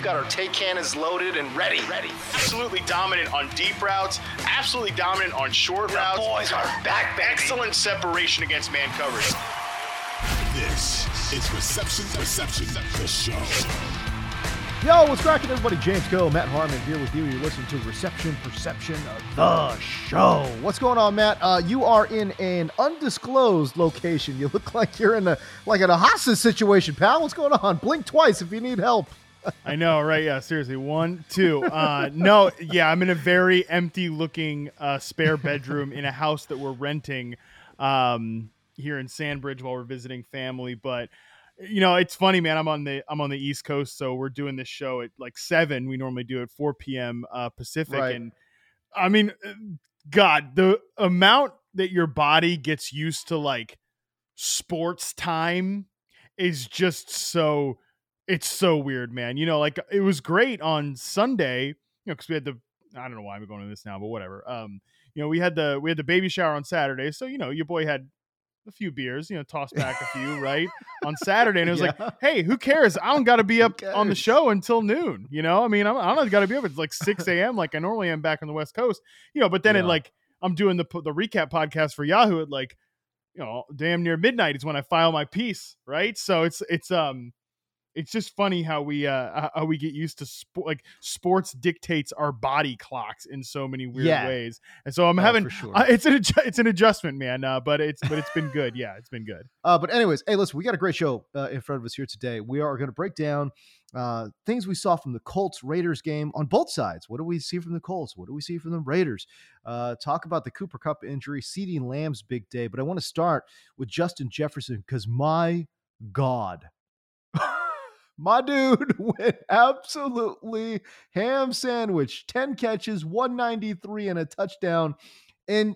We've got our take cannons loaded and ready. Ready. Absolutely dominant on deep routes. Absolutely dominant on short The routes. boys are back, baby. Excellent separation against man coverage. This is Reception Perception, the show. Yo, what's cracking, everybody? James Koh, Matt Harmon here with you. You're listening to Reception Perception, the show. What's going on, Matt? Uh, you are in an undisclosed location. You look like you're in a like in a hostage situation, pal. What's going on? Blink twice if you need help. I know, right? Yeah, seriously. One, two. Uh, no, yeah, I'm in a very empty looking uh, spare bedroom in a house that we're renting um, here in Sandbridge while we're visiting family. But you know, it's funny, man. I'm on the I'm on the East Coast, so we're doing this show at like seven. We normally do at 4 p.m. Uh, Pacific, Right. and I mean, uh, God, the amount that your body gets used to like sports time is just so it's so weird, man. You know, like it was great on Sunday, you know, because we had the I don't know why I'm going into this now, but whatever. Um, you know, we had the we had the baby shower on Saturday, so you know, your boy had a few beers, you know, tossed back a few, right? On Saturday, and it was Yeah. like, hey, who cares? I don't got to be up on the show until noon. You know, I mean, I'm, I don't got to be up. It's like 6 a.m. like I normally am back on the West Coast. You know, but then it like I'm doing the the recap podcast for Yahoo at like you know damn near midnight is when I file my piece, right? So it's it's um it's just funny how we uh how we get used to sport like sports dictates our body clocks in so many weird Yeah. ways and so i'm Oh, having sure. uh, it's an adju- it's an adjustment man uh, but it's but it's been good yeah it's been good Uh, but anyways, hey, listen, we got a great show uh, in front of us here today. We are going to break down uh, things we saw from the Colts Raiders game on both sides. What do we see from the Colts? What do we see from the Raiders? Uh, talk about the Cooper Kupp injury, CeeDee Lamb's big day. But I want to start with Justin Jefferson because my God. My dude went absolutely ham sandwich. 10 catches, 193 and a touchdown. And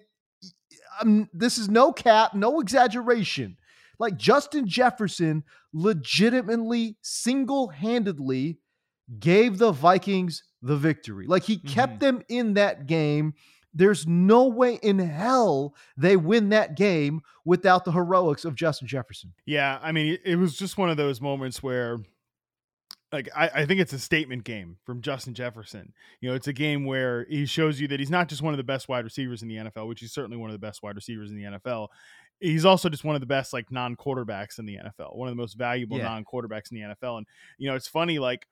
um, this is no cap, no exaggeration. Like Justin Jefferson legitimately single handedly gave the Vikings the victory. Like he kept them in that game. There's no way in hell they win that game without the heroics of Justin Jefferson. yeah i mean it was just one of those moments where like I, I think it's a statement game from justin jefferson you know it's a game where he shows you that he's not just one of the best wide receivers in the nfl which he's certainly one of the best wide receivers in the nfl he's also just one of the best like non-quarterbacks in the nfl one of the most valuable Yeah. non-quarterbacks in the nfl and you know it's funny like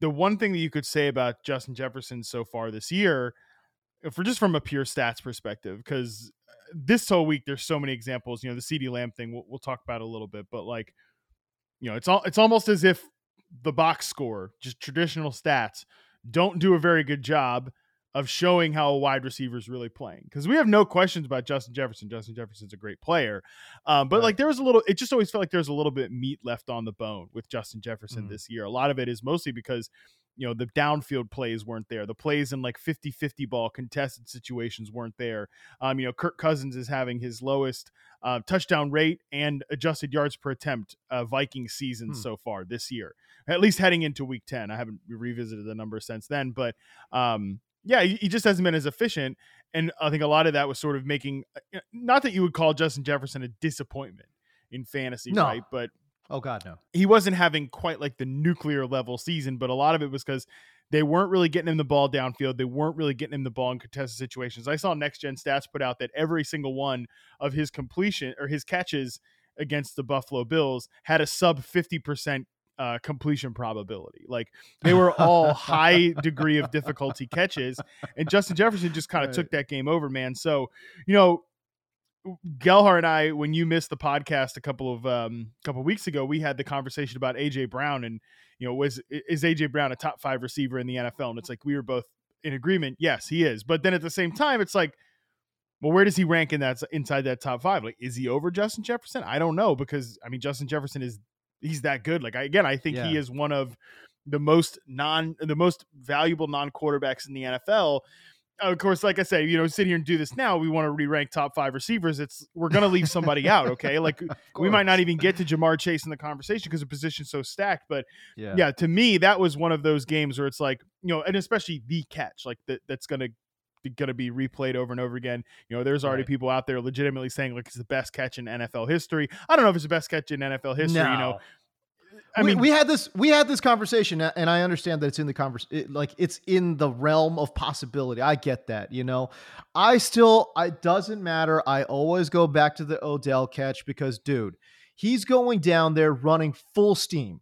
the one thing that you could say about Justin Jefferson so far this year, for just from a pure stats perspective, because uh, this whole week there's so many examples. You know, the CeeDee Lamb thing we'll, we'll talk about a little bit, but like, you know, it's all it's almost as if the box score, just traditional stats, don't do a very good job of showing how a wide receiver is really playing. Because we have no questions about Justin Jefferson. Justin Jefferson's a great player, um, but Right. like there was a little. It just always felt like there's a little bit meat left on the bone with Justin Jefferson Mhm. this year. A lot of it is mostly because you know the downfield plays weren't there the plays in like 50-50 ball contested situations weren't there um you know kirk cousins is having his lowest uh, touchdown rate and adjusted yards per attempt uh, viking season Hmm. so far this year at least heading into week 10 i haven't revisited the number since then but um yeah he, he just hasn't been as efficient and i think a lot of that was sort of making uh, not that you would call justin jefferson a disappointment in fantasy No. right but Oh God, no. he wasn't having quite like the nuclear level season, but a lot of it was because they weren't really getting him the ball downfield. They weren't really getting him the ball in contested situations. I saw Next Gen Stats put out that every single one of his completion or his catches against the Buffalo Bills had a sub 50% uh, completion probability. Like they were all high degree of difficulty catches, and Justin Jefferson just kind of Right. took that game over, man. So you know, Gelhar and I, when you missed the podcast a couple of um couple weeks ago, we had the conversation about AJ Brown and you know was is AJ Brown a top five receiver in the NFL? And it's like we were both in agreement. Yes, he is. But then at the same time, it's like. Well, where does he rank in that inside that top five? Like, is he over Justin Jefferson? I don't know because I mean, Justin Jefferson is he's that good. Like, I, again, I think he is one of the most non the most valuable non quarterbacks in the NFL. Of course, like I said, you know, sit here and do this now. We want to re-rank top five receivers. It's we're gonna leave somebody out. Okay, like we might not even get to Ja'Marr Chase in the conversation because the position's so stacked. But Yeah. yeah, to me, that was one of those games where it's like, you know, and especially the catch, like that that's gonna be gonna be replayed over and over again. You know, there's already Right. people out there legitimately saying "Look, it's the best catch in NFL history. I don't know if it's the best catch in NFL history. You know, I we, mean, we had this we had this conversation and i understand that it's in the conversation like it's in the realm of possibility i get that you know i still it doesn't matter i always go back to the odell catch because dude he's going down there running full steam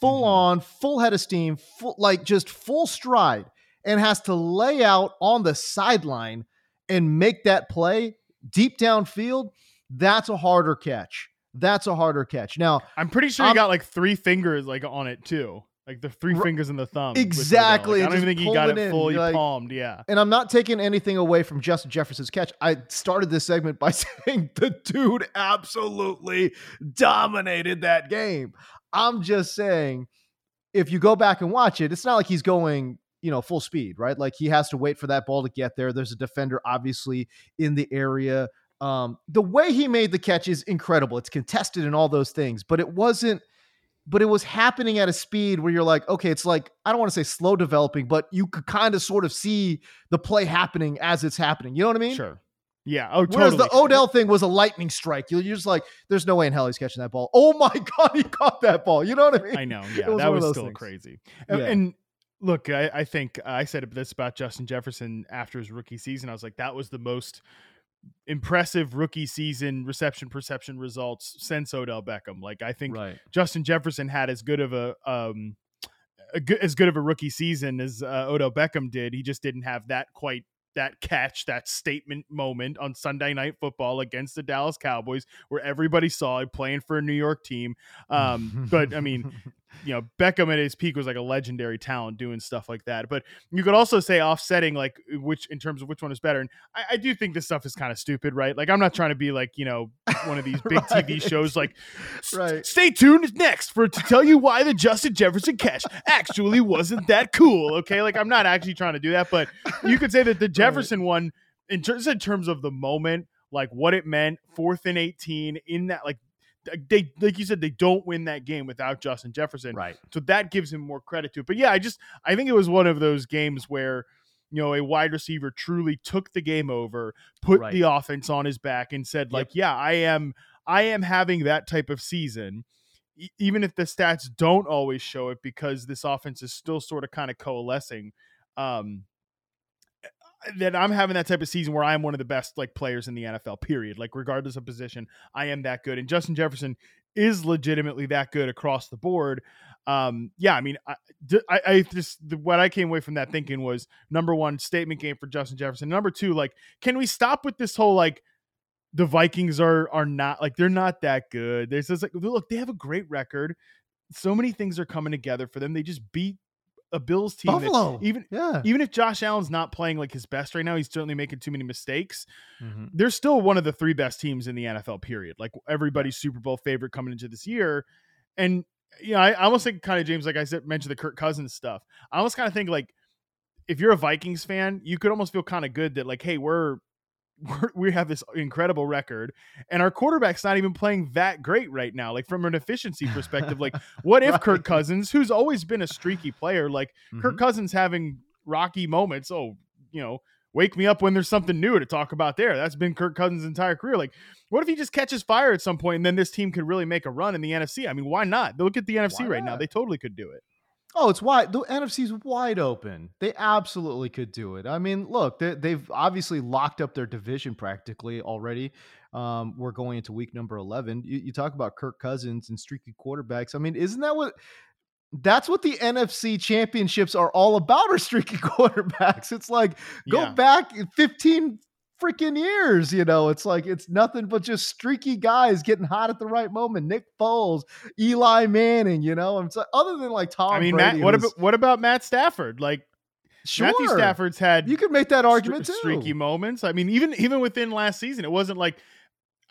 full Mhm. on full head of steam full like just full stride and has to lay out on the sideline and make that play deep downfield that's a harder catch that's a harder catch now I'm pretty sure he got like three fingers like on it too. Like the three R- fingers and the thumb. Exactly, Like, I don't even think he got it fully like- palmed. Yeah. And I'm not taking anything away from Justin Jefferson's catch. I started this segment by saying the dude absolutely dominated that game. I'm just saying, if you go back and watch it, it's not like he's going, you know, full speed, right? Like he has to wait for that ball to get there. There's a defender obviously in the area. Um, the way he made the catch is incredible. It's contested and all those things, but it wasn't but it was happening at a speed where you're like, okay, it's like, I don't want to say slow developing, but you could kind of sort of see the play happening as it's happening. You know what I mean? Sure. Yeah. Oh, totally. Whereas the Odell thing was a lightning strike. You're just like, there's no way in hell he's catching that ball. Oh my God, he caught that ball. You know what I mean? I know. Yeah, was that was still things. crazy. Yeah. and look, I, I think I said this about Justin Jefferson after his rookie season. I was like, that was the most impressive rookie season reception perception results since Odell Beckham. Like, I think Right. Justin Jefferson had as good of a um a good, as good of a rookie season as uh, Odell Beckham did. He just didn't have that quite that catch, that statement moment on Sunday Night Football against the Dallas Cowboys, where everybody saw him playing for a New York team. Um, but I mean, you know, Beckham at his peak was like a legendary talent doing stuff like that. But you could also say offsetting, like which in terms of which one is better. And I, I do think this stuff is kind of stupid, right? Like I'm not trying to be like you know one of these big Right. TV shows like Right. Stay tuned next for to tell you why the Justin Jefferson catch actually wasn't that cool. Okay, like I'm not actually trying to do that, but you could say that the Jefferson one, in terms in terms of the moment, like what it meant, fourth and eighteen in that like. They like you said, they don't win that game without Justin Jefferson. Right. So that gives him more credit to it. But yeah, I just I think it was one of those games where you know a wide receiver truly took the game over, put Right. the offense on his back, and said like, "Yeah, I am I am having that type of season." e- Even if the stats don't always show it, because this offense is still sort of kind of coalescing, um, that I'm having that type of season where I'm one of the best like players in the NFL. Period. Like regardless of position, I am that good. And Justin Jefferson is legitimately that good across the board. Um, yeah, I mean, I I just the, what I came away from that thinking was number one statement game for Justin Jefferson. Number two, like, can we stop with this whole like the Vikings are are not like they're not that good. There's just like look, they have a great record. So many things are coming together for them. They just beat a Bills team. Buffalo. even Yeah. even if Josh Allen's not playing like his best right now, he's certainly making too many mistakes. Mhm. They're still one of the three best teams in the NFL. Period. Like everybody's Super Bowl favorite coming into this year, and you know, I, I almost think kind of James, like I said, mentioned the Kirk Cousins stuff. I almost kind of think like if you're a Vikings fan, you could almost feel kind of good that like, hey, we're we have this incredible record, and our quarterback's not even playing that great right now. Like from an efficiency perspective, like what if Kirk Cousins, who's always been a streaky player, like Kirk Mhm. Cousins having rocky moments. Oh, you know, wake me up when there's something new to talk about there. That's been Kirk Cousins' entire career. Like, what if he just catches fire at some point and then this team could really make a run in the NFC? I mean, why not? Look at the NFC Why right now. They totally could do it. Oh, it's wide. The NFC's wide open. They absolutely could do it. I mean, look, they, they've obviously locked up their division practically already. Um, we're going into week number 11. You, you talk about Kirk Cousins and streaky quarterbacks. I mean, isn't that what that's what the NFC championships are all about are streaky quarterbacks. It's like go Yeah. back 15 freaking years, you know. It's like it's nothing but just streaky guys getting hot at the right moment. Nick Foles, Eli Manning, you know. It's like, other than like Tom I mean, Brady, Matt, what about what about Matt Stafford? Like sure, Matthew Stafford's had You could make that argument too. streaky moments. I mean, even even within last season, it wasn't like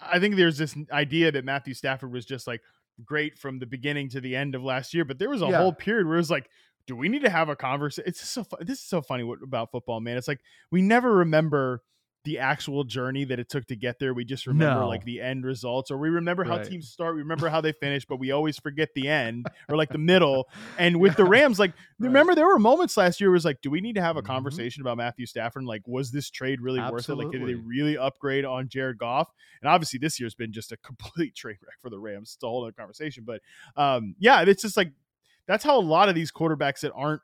I think there's this idea that Matthew Stafford was just like great from the beginning to the end of last year, but there was a Yeah. whole period where it was like, do we need to have a conversation? It's so fu- this is so funny what, about football, man. It's like we never remember the actual journey that it took to get there. We just remember No. like the end results, or we remember how Right. teams start. We remember how they finish, but we always forget the end or like the middle. And with the Rams, like Right. remember there were moments last year was like, do we need to have a Mhm. conversation about Matthew Stafford? Like, was this trade really worth it? Like, did they really upgrade on Jared Goff? And obviously, this year's been just a complete train wreck for the Rams. It's a whole other conversation. But um, yeah, it's just like that's how a lot of these quarterbacks that aren't.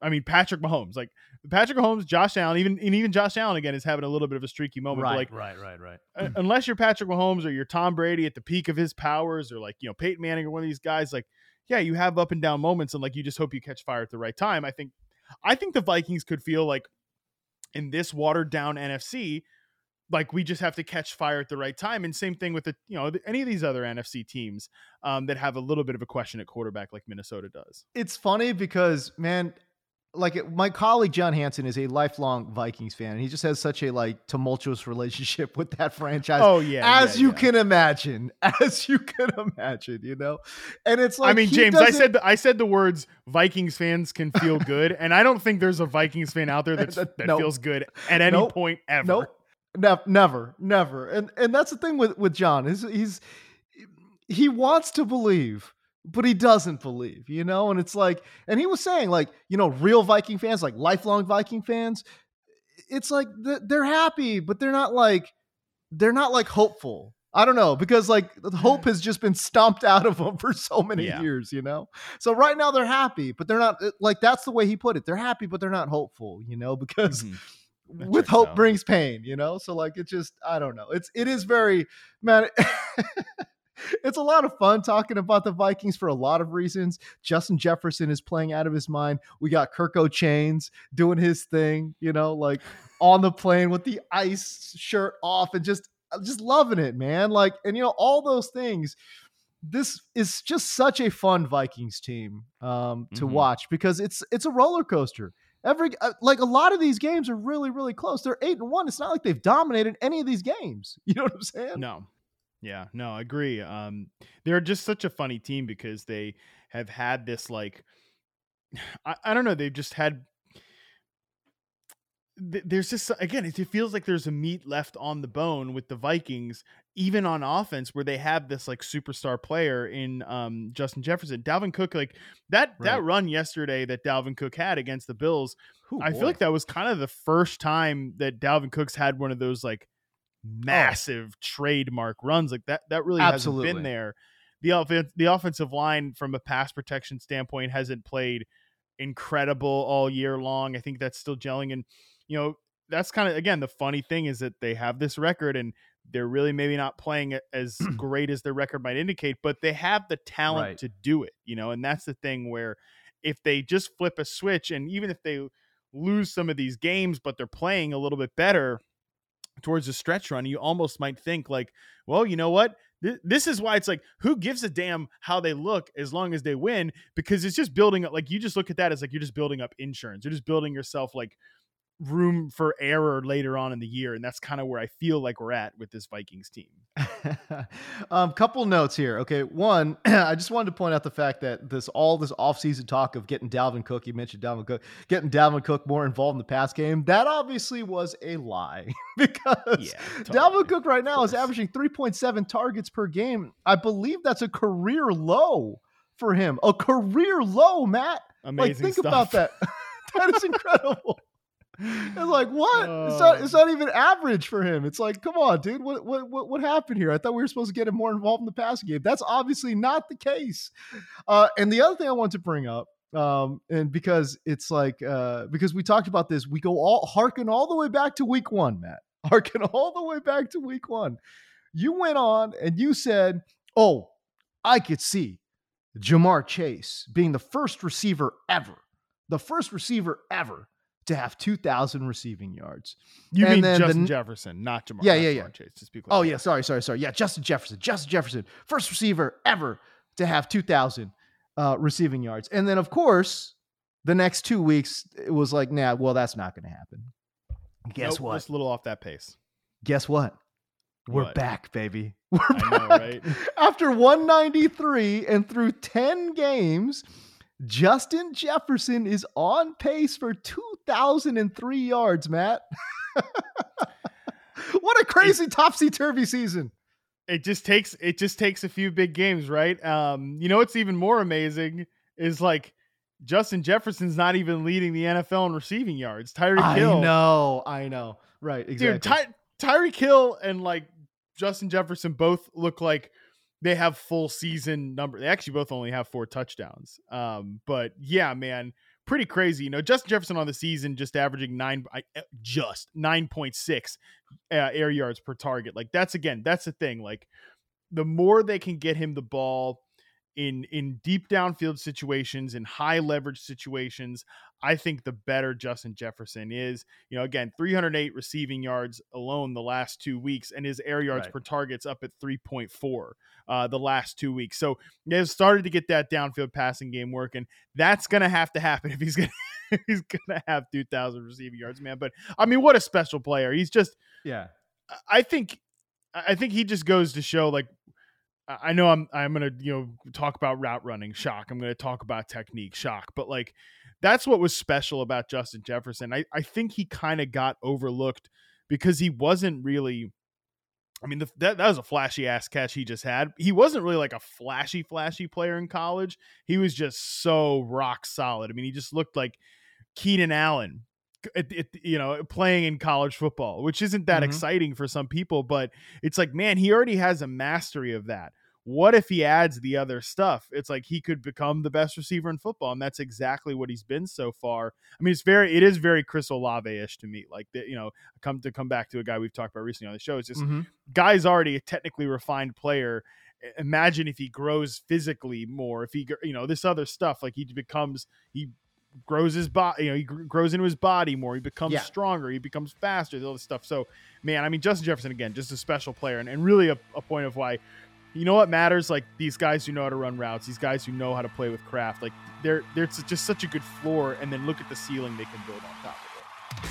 I mean, Patrick Mahomes, like Patrick Mahomes, Josh Allen, even and even Josh Allen again is having a little bit of a streaky moment. but, like right, right, right. uh, unless you're Patrick Mahomes or you're Tom Brady at the peak of his powers, or like you know Peyton Manning or one of these guys, like yeah, you have up and down moments, and like you just hope you catch fire at the right time. I think, I think the Vikings could feel like in this watered down NFC, like we just have to catch fire at the right time. And same thing with the you know any of these other NFC teams um, that have a little bit of a question at quarterback, like Minnesota does. it's funny because man like it- my colleague john hansen is a lifelong vikings fan and he just has such a like tumultuous relationship with that franchise Oh yeah, as yeah, you yeah. can imagine as you can imagine you know and it's like I mean, James, I said the, I said the words Vikings fans can feel good, and I don't think there's a Vikings fan out there that's, that Nope. feels good at any Nope. point ever. Nope. Nev- never, never. And and that's the thing with with John is he's he wants to believe, but he doesn't believe, you know. And it's like, and he was saying like, you know, real Viking fans, like lifelong Viking fans, it's like they're happy, but they're not like they're not like hopeful. I don't know because like hope has just been stomped out of them for so many Yeah. years, you know. So right now they're happy, but they're not like that's the way he put it. They're happy, but they're not hopeful, you know, because Mhm. That with hope brings pain, you know? So like it just I don't know. It's it is very man it's a lot of fun talking about the Vikings for a lot of reasons. Justin Jefferson is playing out of his mind. We got Kirko Chainz doing his thing, you know, like on the plane with the ice shirt off and just just loving it, man. Like and you know all those things this is just such a fun Vikings team um, to Mhm. watch because it's it's a roller coaster. Every uh, like a lot of these games are really really close. They're eight and one. It's not like they've dominated any of these games. You know what I'm saying? No. Yeah, no, I agree. Um, they're just such a funny team because they have had this like, I, I don't know, they've just had. th- There's just again, it feels like there's a meat left on the bone with the Vikings, even on offense, where they have this like superstar player in um, Justin Jefferson, Dalvin Cook. Like that that run yesterday that Dalvin Cook had against the Bills, Ooh, I boy. feel like that was kind of the first time that Dalvin Cook's had one of those like Oh. massive trademark runs like that. That really hasn't been there. The offense, the offensive line, from a pass protection standpoint, hasn't played incredible all year long. I think that's still gelling, and you know that's kind of again the funny thing is that they have this record and they're really maybe not playing as great as their record might indicate, but they have the talent Right. to do it. You know, and that's the thing where if they just flip a switch, and even if they lose some of these games, but they're playing a little bit better towards the stretch run, you almost might think like, well, you know what? Th- This is why it's like, who gives a damn how they look as long as they win? Because it's just building up. Like you just look at that as like you're just building up insurance. You're just building yourself like room for error later on in the year, and that's kind of where I feel like we're at with this Vikings team. um, couple notes here. Okay, one, I just wanted to point out the fact that this all this offseason talk of getting Dalvin Cook, you mentioned Dalvin Cook, getting Dalvin Cook more involved in the pass game, that obviously was a lie because Yeah, Dalvin. Cook right now is averaging 3.7 targets per game. I believe that's a career low for him. A career low, Matt. Amazing like think stuff. about that. that is incredible. It's like what? it's not. Oh. It's not even average for him. It's like, come on, dude. What what what what happened here? I thought we were supposed to get him more involved in the passing game. That's obviously not the case. Uh, and the other thing I want to bring up Um, and because it's like uh because we talked about this, we go all harken all the way back to week one, Matt. Harken all the way back to week one. You went on and you said, Oh, I could see Ja'Marr Chase being the first receiver ever, the first receiver ever to have 2,000 receiving yards. You And mean then the Justin n- Jefferson, not Ja'Marr. Yeah, yeah, yeah. Chase, to speak Oh, yeah. Sorry, sorry, sorry. Yeah, Justin Jefferson. Justin Jefferson, first receiver ever to have 2,000 uh, receiving yards. And then, of course, the next two weeks, it was like, nah, well, that's not going to happen. Guess Nope, what? Just a little off that pace. Guess what? We're What? back, baby. We're I know, right? After 193 and through 10 games, Justin Jefferson is on pace for 2,003 yards, Matt. what a crazy topsy turvy season. it just takes it just takes a few big games, right? Um, you know what's even more amazing is like Justin Jefferson's not even leading the NFL in receiving yards. Tyreek I know, I know. Right, exactly. dude, Ty- Tyreek Hill and like Justin Jefferson both look like they have full season number. They actually both only have four touchdowns. Um, but yeah, man, pretty crazy. You know, Justin Jefferson on the season just averaging nine, uh, just nine point six uh, air yards per target. Like that's again, that's the thing. Like the more they can get him the ball in in deep downfield situations in high leverage situations i think the better justin jefferson is. You know again 308 receiving yards alone the last two weeks and his air yards Right. per target's up at 3.4 uh, the last two weeks. So they've started to get that downfield passing game working. That's gonna have to happen if he's gonna he's gonna have 2000 receiving yards man. But i mean what a special player. He's just yeah. I think I think he just goes to show like I know I'm I'm gonna you know talk about route running shock. I'm gonna talk about technique shock, but like that's what was special about Justin Jefferson. I I think he kind of got overlooked because he wasn't really. I mean, the, that that was a flashy ass catch he just had. He wasn't really like a flashy, flashy player in college. He was just so rock solid. I mean, he just looked like Keenan Allen, at- at- you know, playing in college football, which isn't that Mhm. exciting for some people, but it's like, man, he already has a mastery of that. What if he adds the other stuff? It's like he could become the best receiver in football, and that's exactly what he's been so far. I mean, it's very, it is very Chris Olave ish to me. Like that, you know, come to come back to a guy we've talked about recently on the show. It's just Mhm. guy's already a technically refined player. Imagine if he grows physically more, if he, you know, this other stuff, like he becomes, he grows his body, you know, he gr- grows into his body more. He becomes Yeah. stronger. He becomes faster, all this stuff. So, man, I mean, Justin Jefferson, again, just a special player and, and really a, a point of why, you know what matters? Like these guys who know how to run routes, these guys who know how to play with craft, like they're, they're just such a good floor. And then look at the ceiling they can build on top of it.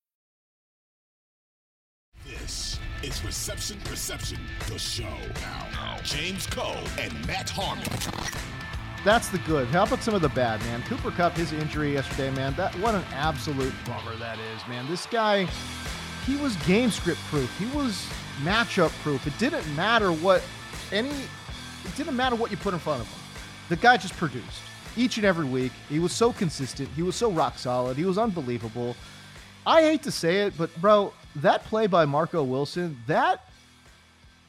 Is Reception Perception, the show. Now, James Koh and Matt Harmon. That's the good. How about some of the bad, man? Cooper Kupp, his injury yesterday, man. That what an absolute bummer that is, man. This guy, he was game script proof. He was matchup proof. It didn't matter what any it didn't matter what you put in front of him. The guy just produced each and every week. He was so consistent. He was so rock solid. He was unbelievable. I hate to say it, but bro, that play by Marco Wilson, that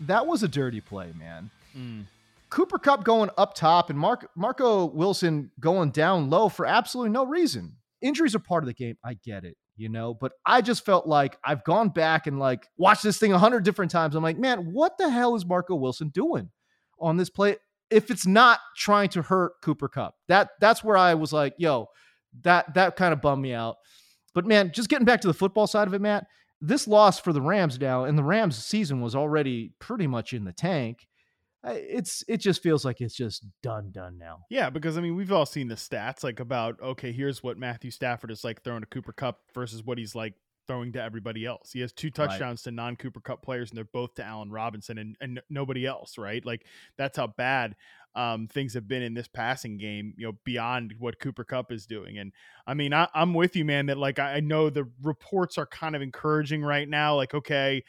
that was a dirty play, man. Mm. Cooper Kupp going up top and Mark Marco Wilson going down low for absolutely no reason. Injuries are part of the game. I get it, you know, but I just felt like I've gone back and like watched this thing a hundred different times. I'm like, man, what the hell is Marco Wilson doing on this play? if it's not trying to hurt Cooper Kupp. That that's where I was like, yo, that that kind of bummed me out. But man, just getting back to the football side of it, Matt, this loss for the Rams now, and the Rams season was already pretty much in the tank. It's it just feels like it's just done done now. Yeah, because I mean, we've all seen the stats like about okay, here's what Matthew Stafford is like throwing to Cooper Kupp versus what he's like throwing to everybody else. He has two Right. touchdowns to non Cooper Kupp players, and they're both to Allen Robinson and, and nobody else, right? Like that's how bad um, things have been in this passing game, you know, beyond what Cooper Kupp is doing. And I mean, I, I'm with you, man, that like I I know the reports are kind of encouraging right now. Like, okay,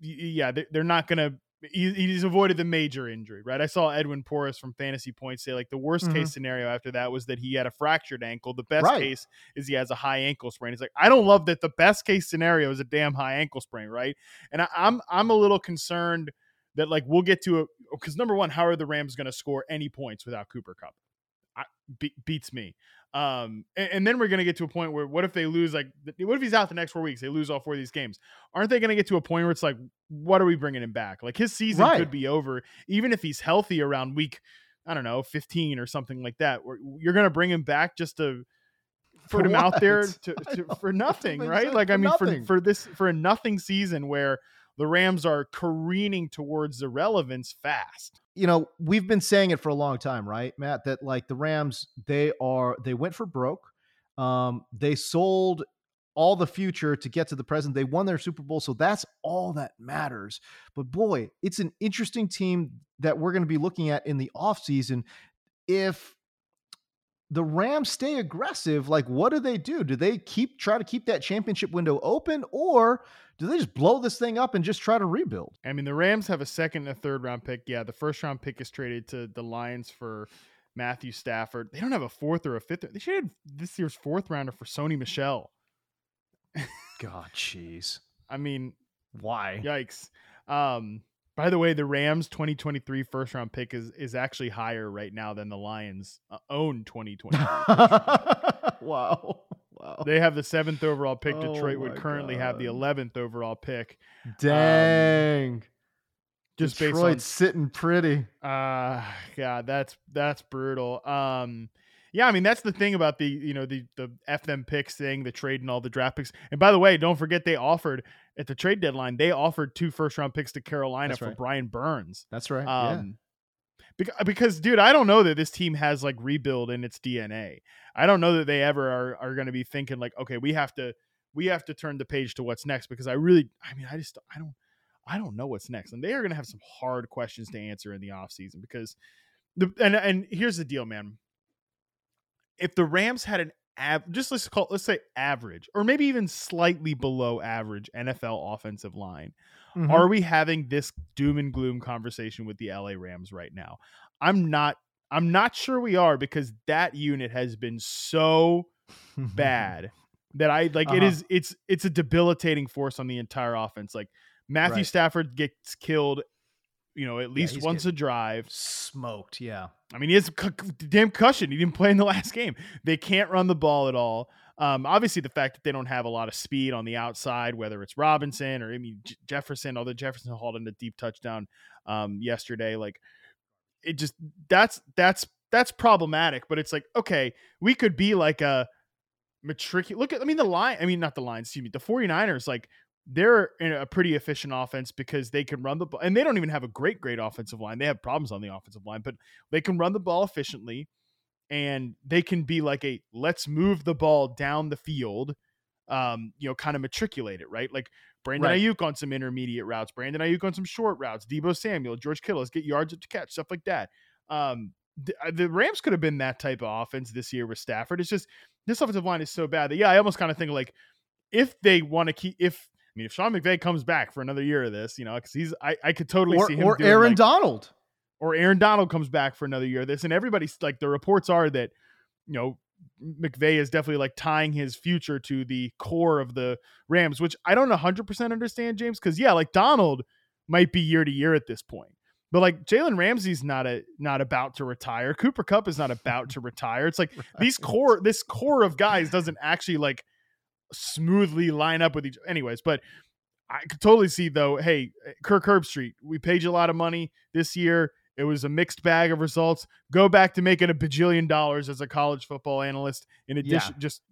yeah, they- they're not going to. He's avoided the major injury, right? I saw Edwin Porras from Fantasy Points say like the worst Mhm. case scenario after that was that he had a fractured ankle. The best Right. case is he has a high ankle sprain. He's like, I don't love that. The best case scenario is a damn high ankle sprain, right? And I, I'm I'm a little concerned that like we'll get to it because number one, how are the Rams going to score any points without Cooper Kupp? Be, beats me. Um, and, and then we're gonna get to a point where what if they lose? Like, what if he's out the next four weeks? They lose all four of these games. Aren't they gonna get to a point where it's like, what are we bringing him back? Like his season Right. could be over, even if he's healthy around week, I don't know, fifteen or something like that. Where you're gonna bring him back just to For put him out there to, to, for nothing, right? Like, I mean, for for this for a nothing season where the Rams are careening towards irrelevance fast. You know, we've been saying it for a long time, right, Matt? That like the Rams, they are they went for broke. Um, they sold all the future to get to the present. They won their Super Bowl, so that's all that matters. But boy, it's an interesting team that we're going to be looking at in the offseason. If the Rams stay aggressive, like what do they do? Do they keep try to keep that championship window open, or do they just blow this thing up and just try to rebuild? I mean, the Rams have a second and a third round pick. Yeah, the first round pick is traded to the Lions for Matthew Stafford. They don't have a fourth or a fifth. They should have this year's fourth rounder for Sony Michel. God, jeez, I mean, why? yikes. Um, by the way, the Rams 2023 first round pick is is actually higher right now than the Lions uh, own 2023. wow. Wow. they have the seventh overall pick. Oh Detroit would currently have the 11th overall pick. Dang. Just Detroit's based on sitting pretty. Uh God, that's that's brutal. Um yeah, I mean that's the thing about the you know the the F them picks thing, the trade and all the draft picks. And by the way, don't forget they offered at the trade deadline, they offered two first round picks to Carolina for. Brian Burns. That's right. Um because, because dude, I don't know that this team has like rebuild in its DNA. I don't know that they ever are are going to be thinking like, okay, we have to we have to turn the page to what's next because I really I mean, I just I don't I don't know what's next. And they are going to have some hard questions to answer in the offseason because the and and here's the deal, man. If the Rams had an av- just let's call let's say average or maybe even slightly below average NFL offensive line. Mhm. are we having this doom and gloom conversation with the LA Rams right now? I'm not I'm not sure we are because that unit has been so bad that I like it Uh-huh. is it's it's a debilitating force on the entire offense. Like Matthew Right. Stafford gets killed, you know, at least he's once a drive. Smoked. Yeah. I mean, he has damn cushion. He didn't play in the last game. They can't run the ball at all. Um, obviously, the fact that they don't have a lot of speed on the outside, whether it's Robinson or I mean J- Jefferson, although Jefferson hauled in a deep touchdown um, yesterday, like it just that's that's that's problematic. But it's like okay, we could be like a matric. Look at I mean the line. I mean not the line. Excuse me. The 49ers like they're in a pretty efficient offense because they can run the ball, and they don't even have a great, great offensive line. They have problems on the offensive line, but they can run the ball efficiently, and they can be like a let's move the ball down the field, um, you know, kind of matriculate it, right? Like Brandon Right. Aiyuk on some intermediate routes, Brandon Aiyuk on some short routes, Deebo Samuel, George Kittle, let's get yards up to catch, stuff like that. Um, the, the Rams could have been that type of offense this year with Stafford. It's just this offensive line is so bad that yeah, I almost kind of think like if they want to keep if I mean if Sean McVay comes back for another year of this, you know, because he's I, I could totally Or, see him or Aaron like- Donald. or Aaron Donald comes back for another year of this, and everybody's like the reports are that you know McVay is definitely like tying his future to the core of the Rams, which I don't 100% understand, James, because yeah, like Donald might be year to year at this point. But like Jalen Ramsey's not a not about to retire. Cooper Kupp is not about to retire. It's like these core this core of guys doesn't actually like smoothly line up with each anyways, but I could totally see though, hey, Kirk Herbstreit, we paid you a lot of money this year. It was a mixed bag of results. Go back to making a bajillion dollars as a college football analyst. In addition, just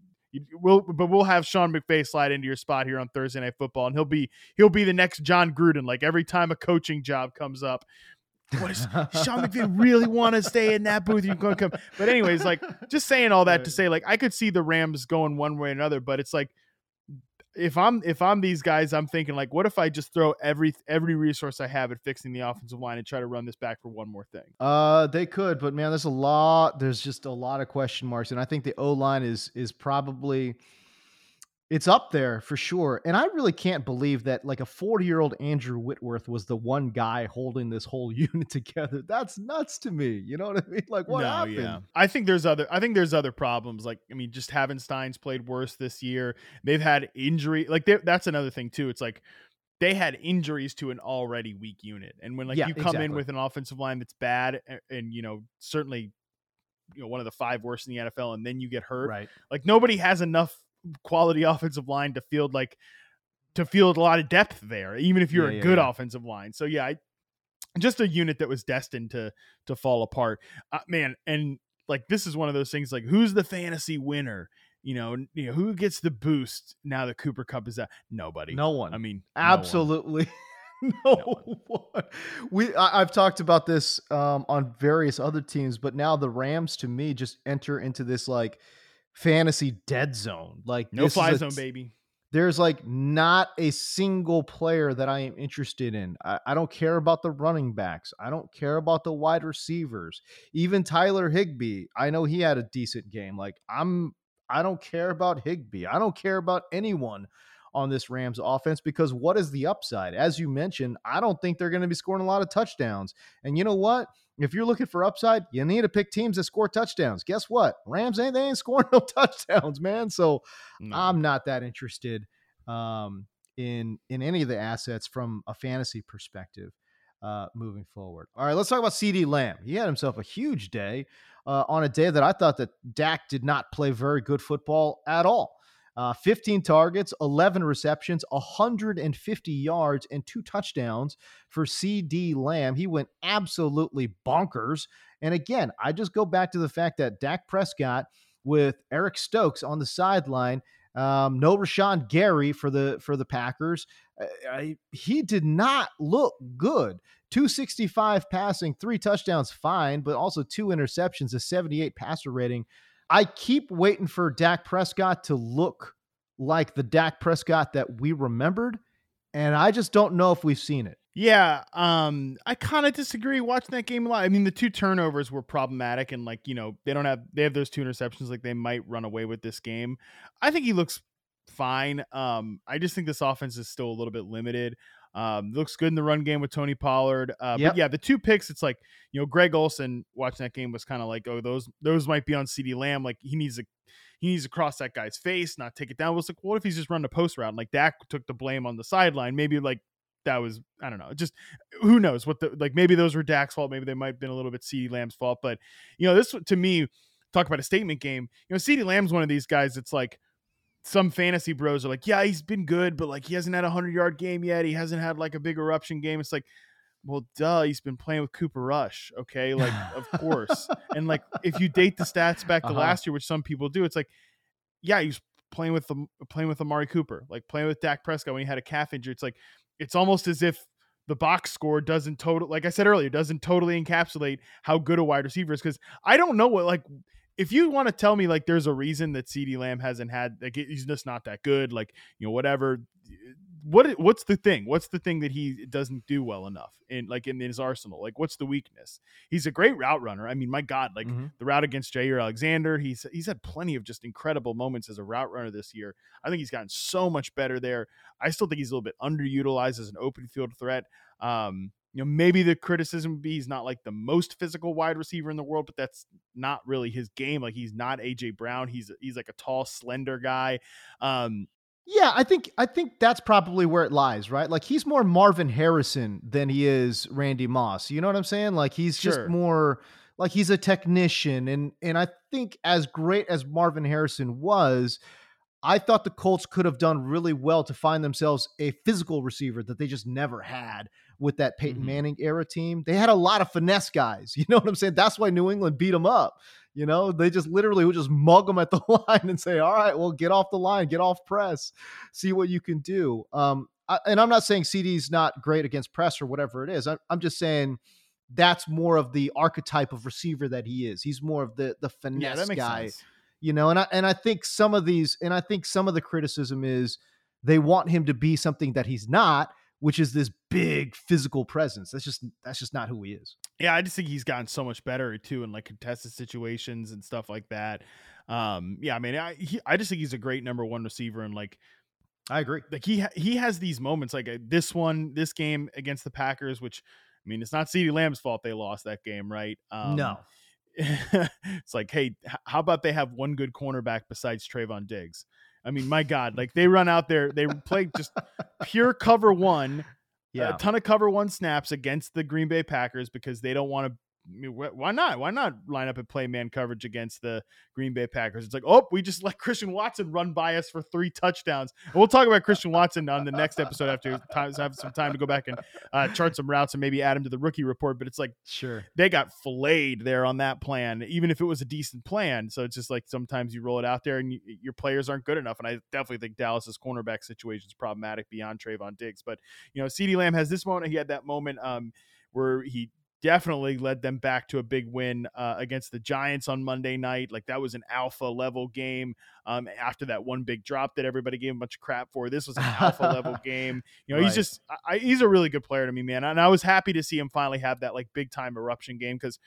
we'll but we'll have Sean McVay slide into your spot here on Thursday Night Football, and he'll be he'll be the next Jon Gruden. Like every time a coaching job comes up, what is Sean McVay really want to stay in that booth? You're going to come? But anyways, like just saying all that to say, like I could see the Rams going one way or another, but it's like if I'm if I'm these guys, I'm thinking like, what if I just throw every every resource I have at fixing the offensive line and try to run this back for one more thing? Uh, they could, but man, there's a lot. There's just a lot of question marks, and I think the O line is is probably it's up there for sure. And I really can't believe that like a 40 year old Andrew Whitworth was the one guy holding this whole unit together. That's nuts to me. You know what I mean? Like what no, happened? Yeah. I think there's other I think there's other problems. Like, I mean, just Havenstein's played worse this year. They've had injury. Like that's another thing too. It's like they had injuries to an already weak unit. And when like Yeah, you come exactly. in with an offensive line that's bad and, and you know, certainly you know, one of the five worst in the NFL, and then you get hurt. Right. Like nobody has enough quality offensive line to field like to field a lot of depth there, even if you're Yeah, a yeah, good yeah. offensive line. So yeah, I, just a unit that was destined to to fall apart. Uh, man, and like this is one of those things like who's the fantasy winner? You know, you know who gets the boost now that Cooper Kupp is out? Nobody. No one. I mean, no one. Absolutely. No, one. We I, I've talked about this um, on various other teams, but now the Rams to me just enter into this like fantasy dead zone. Like No fly zone, t- baby. There's like not a single player that I am interested in. I, I don't care about the running backs. I don't care about the wide receivers. Even Tyler Higbee, I know he had a decent game. Like I'm I don't care about Higbee. I don't care about anyone on this Rams offense because what is the upside? As you mentioned, I don't think they're going to be scoring a lot of touchdowns. And you know what? If you're looking for upside, you need to pick teams that score touchdowns. Guess what? Rams ain't they ain't scoring no touchdowns, man. So No. I'm not that interested um, in in any of the assets from a fantasy perspective uh, moving forward. All right, let's talk about CeeDee Lamb. He had himself a huge day uh, on a day that I thought that Dak did not play very good football at all. Uh, 15 targets, 11 receptions, 150 yards, and two touchdowns for CeeDee Lamb. He went absolutely bonkers. And again, I just go back to the fact that Dak Prescott with Eric Stokes on the sideline, um, no Rashan Gary for the for the Packers. Uh, I, he did not look good. 265 passing, three touchdowns, fine, but also two interceptions, a 78 passer rating. I keep waiting for Dak Prescott to look like the Dak Prescott that we remembered, and I just don't know if we've seen it. Yeah, um, I kind of disagree watching that game a lot. I mean, the two turnovers were problematic, and like you know, they don't have they have those two interceptions. Like they might run away with this game. I think he looks fine. Um, I just think this offense is still a little bit limited. Um, looks good in the run game with Tony Pollard. Uh, Yep. But yeah, the two picks, it's like you know, Greg Olsen watching that game was kind of like, oh, those those might be on CeeDee Lamb. Like he needs to he needs to cross that guy's face, not take it down. It was like, what if he's just running a post route? And like Dak took the blame on the sideline. Maybe like that was I don't know. Just who knows what the like maybe those were Dak's fault. Maybe they might have been a little bit CeeDee Lamb's fault. But you know, this to me, talk about a statement game. You know, CeeDee Lamb's one of these guys that's like some fantasy bros are like, yeah, he's been good, but like he hasn't had a hundred yard game yet. He hasn't had like a big eruption game. It's like, well, duh, he's been playing with Cooper Rush. Okay. Like, of course. And like, if you date the stats back to Uh-huh. last year, which some people do, it's like, yeah, he's playing with the playing with Amari Cooper, like playing with Dak Prescott when he had a calf injury. It's like, it's almost as if the box score doesn't total, like I said earlier, doesn't totally encapsulate how good a wide receiver is. Cause I don't know what, like, if you want to tell me like there's a reason that CeeDee Lamb hasn't had like he's just not that good, like you know whatever. What what's the thing? What's the thing that he doesn't do well enough in like in his arsenal? Like what's the weakness? He's a great route runner. I mean, my God, like Mhm. the route against Jaire Alexander, he's he's had plenty of just incredible moments as a route runner this year. I think he's gotten so much better there. I still think he's a little bit underutilized as an open field threat. Um, you know, maybe the criticism would be he's not like the most physical wide receiver in the world, but that's not really his game. Like he's not AJ Brown. He's he's like a tall, slender guy. Um, Yeah, I think I think that's probably where it lies, right? Like he's more Marvin Harrison than he is Randy Moss. You know what I'm saying? Like he's just more like he's a technician and and I think as great as Marvin Harrison was, I thought the Colts could have done really well to find themselves a physical receiver that they just never had with that Peyton Mhm. Manning era team. They had a lot of finesse guys. You know what I'm saying? That's why New England beat them up. You know, they just literally would just mug them at the line and say, "All right, well, get off the line, get off press, see what you can do." Um, I, and I'm not saying CeeDee's not great against press or whatever it is. I, I'm just saying that's more of the archetype of receiver that he is. He's more of the the finesse Yeah, guy sense. you know and i and i think some of these and i think some of the criticism is they want him to be something that he's not which is this big physical presence that's just that's just not who he is Yeah, I just think he's gotten so much better too in like contested situations and stuff like that. Um, yeah, I mean, I he, I just think he's a great number one receiver and like i agree like he ha- he has these moments like uh, this one, this game against the Packers, which I mean, it's not CeeDee Lamb's fault they lost that game, right? Um, no it's like, hey, h- how about they have one good cornerback besides Trevon Diggs? I mean, my God, like they run out there, they play just pure cover one, yeah a ton of cover one snaps against the Green Bay Packers because they don't want to. Why not? Why not line up and play man coverage against the Green Bay Packers? It's like, oh, we just let Christian Watson run by us for three touchdowns. And we'll talk about Christian Watson on the next episode after time, have some time to go back and uh, chart some routes and maybe add him to the rookie report. But it's like sure they got filleted there on that plan, even if it was a decent plan. So it's just like sometimes you roll it out there and you, your players aren't good enough. And I definitely think Dallas's cornerback situation is problematic beyond Trevon Diggs. But you know, CeeDee Lamb has this moment. He had that moment um, where he definitely led them back to a big win uh, against the Giants on Monday night. Like that was an alpha level game. Um, after that one big drop that everybody gave a bunch of crap for, this was an alpha level game. You know, he's just I, he's a really good player to me, man. And I was happy to see him finally have that like big time eruption game because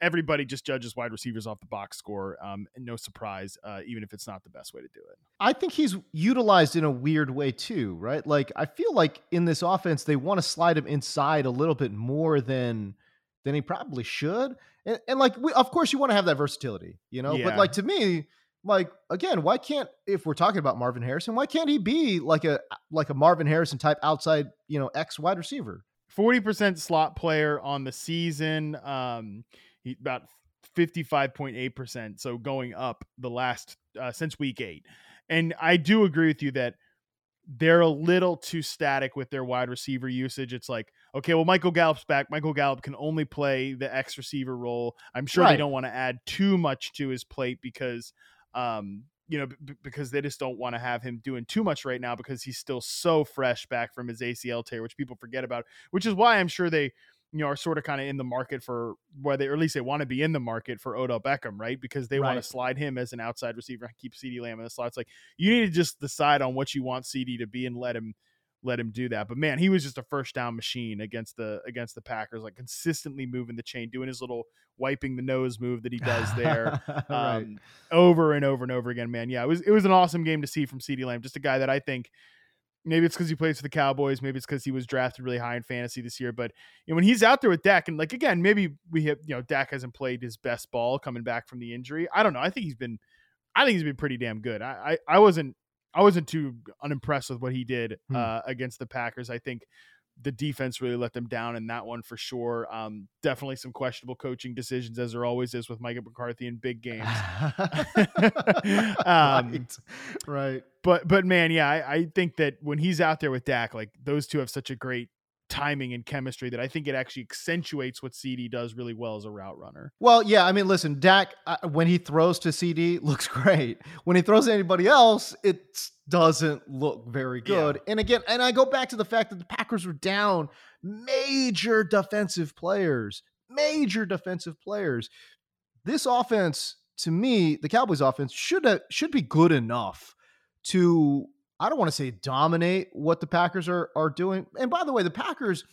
everybody just judges wide receivers off the box score. Um, and no surprise, uh, even if it's not the best way to do it. I think he's utilized in a weird way too, right? Like I feel like in this offense they want to slide him inside a little bit more than than he probably should. And, and like we, of course you want to have that versatility, you know. Yeah. But like to me, like again, why can't if we're talking about Marvin Harrison, why can't he be like a like a Marvin Harrison type outside, you know, X wide receiver? Forty percent slot player on the season. Um, he about fifty five point eight percent. So going up the last uh, since week eight. And I do agree with you that they're a little too static with their wide receiver usage. It's like, okay, well, Michael Gallup's back. Michael Gallup can only play the X receiver role. I'm sure they don't want to add too much to his plate because, um, you know, b- because they just don't want to have him doing too much right now because he's still so fresh back from his ACL tear, which people forget about. Which is why I'm sure they, you know, are sort of kind of in the market for where they, or at least they want to be in the market for Odell Beckham, right? Because they want to slide him as an outside receiver and keep CeeDee Lamb in the slot. It's like you need to just decide on what you want CD to be and let him let him do that. But man, he was just a first down machine against the against the Packers, like consistently moving the chain, doing his little wiping the nose move that he does there Right. um, over and over and over again. Man, yeah, it was it was an awesome game to see from CeeDee Lamb. Just a guy that I think maybe it's because he plays for the Cowboys, maybe it's because he was drafted really high in fantasy this year. But you know, when he's out there with Dak, and like again, maybe we have you know Dak hasn't played his best ball coming back from the injury. I don't know. I think he's been, I think he's been pretty damn good. I I, I wasn't I wasn't too unimpressed with what he did Hmm. uh, against the Packers. I think the defense really let them down in that one for sure. Um, definitely some questionable coaching decisions, as there always is with Mike McCarthy in big games. Um, right. right. but but man, yeah, I, I think that when he's out there with Dak, like those two have such a great timing and chemistry that I think it actually accentuates what CeeDee does really well as a route runner. Well, yeah, I mean, listen, Dak uh, when he throws to CeeDee looks great. When he throws to anybody else, it doesn't look very good. And again, and I go back to the fact that the Packers were down major defensive players, major defensive players. This offense, to me, the Cowboys offense should have, should be good enough to I don't want to say dominate what the Packers are are doing. And by the way, the Packers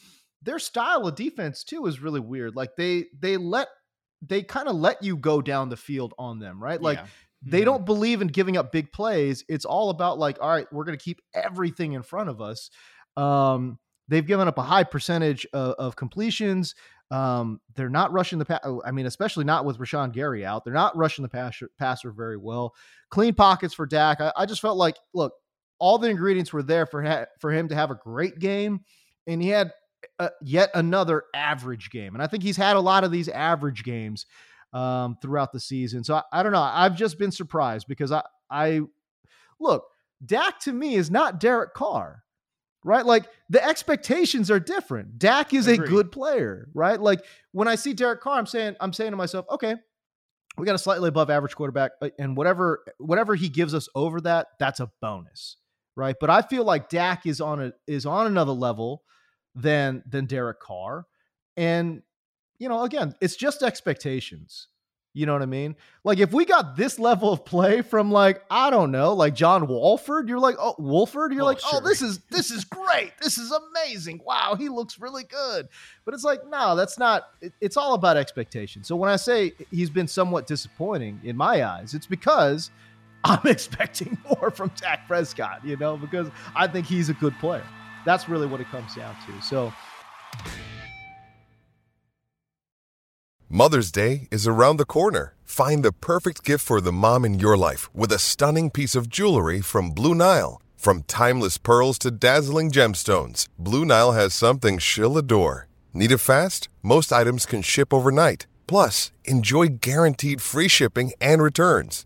their style of defense too is really weird. Like they they let they kind of let you go down the field on them, right? Like Yeah. they Mhm. don't believe in giving up big plays. It's all about like, all right, we're going to keep everything in front of us. Um, they've given up a high percentage of, of completions. Um, they're not rushing the pass. I mean, especially not with Rashan Gary out. They're not rushing the passer, passer very well. Clean pockets for Dak. I, I just felt like, look, all the ingredients were there for ha- for him to have a great game, and he had uh, yet another average game. And I think he's had a lot of these average games um, throughout the season. So I, I don't know. I've just been surprised because I I look, Dak to me is not Derek Carr, right? Like the expectations are different. Dak is a good player, right? Like when I see Derek Carr, I'm saying, I'm saying to myself, okay, we got a slightly above average quarterback, uh, and whatever whatever he gives us over that, that's a bonus, right? But I feel like Dak is on a is on another level than than Derek Carr, and you know, again, it's just expectations. You know what I mean? Like if we got this level of play from like I don't know, like John Wolford, you're like, oh Wolford, you're Oh, like, oh, this is this is great, this is amazing. Wow, he looks really good. But it's like, no, that's not. It, it's all about expectation. So when I say he's been somewhat disappointing in my eyes, it's because I'm expecting more from Dak Prescott. You know, because I think he's a good player. That's really what it comes down to. So Mother's Day is around the corner. Find the perfect gift for the mom in your life with a stunning piece of jewelry from Blue Nile. From timeless pearls to dazzling gemstones, Blue Nile has something she'll adore. Need it fast? Most items can ship overnight. Plus, enjoy guaranteed free shipping and returns.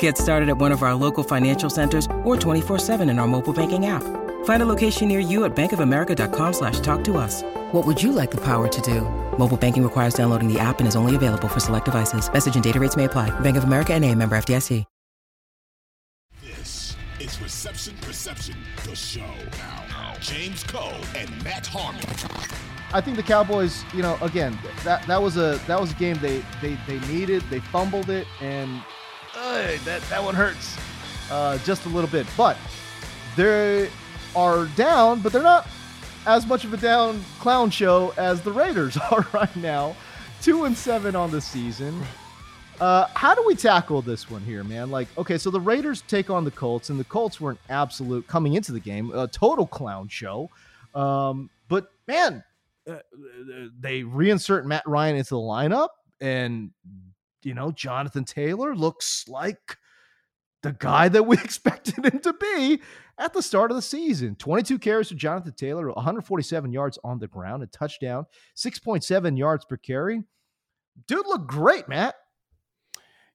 Get started at one of our local financial centers or 24-7 in our mobile banking app. Find a location near you at bankofamerica.com slash talk to us. What would you like the power to do? Mobile banking requires downloading the app and is only available for select devices. Message and data rates may apply. Bank of America and a member FDIC. This is Reception Perception, the show. Now, James Koh and Matt Harmon. I think the Cowboys, you know, again, that that was a that was a game they they they needed. They fumbled it, and that that one hurts uh, just a little bit. But they are down, but they're not as much of a down clown show as the Raiders are right now. Two and seven on the season. Uh, how do we tackle this one here, man? Like, okay, so the Raiders take on the Colts, and the Colts were an absolute coming into the game, a total clown show. Um, but man, uh, they reinsert Matt Ryan into the lineup, and you know Jonathan Taylor looks like the guy that we expected him to be at the start of the season. 22 carries for Jonathan Taylor, 147 yards on the ground, a touchdown, 6.7 yards per carry. Dude looked great, Matt.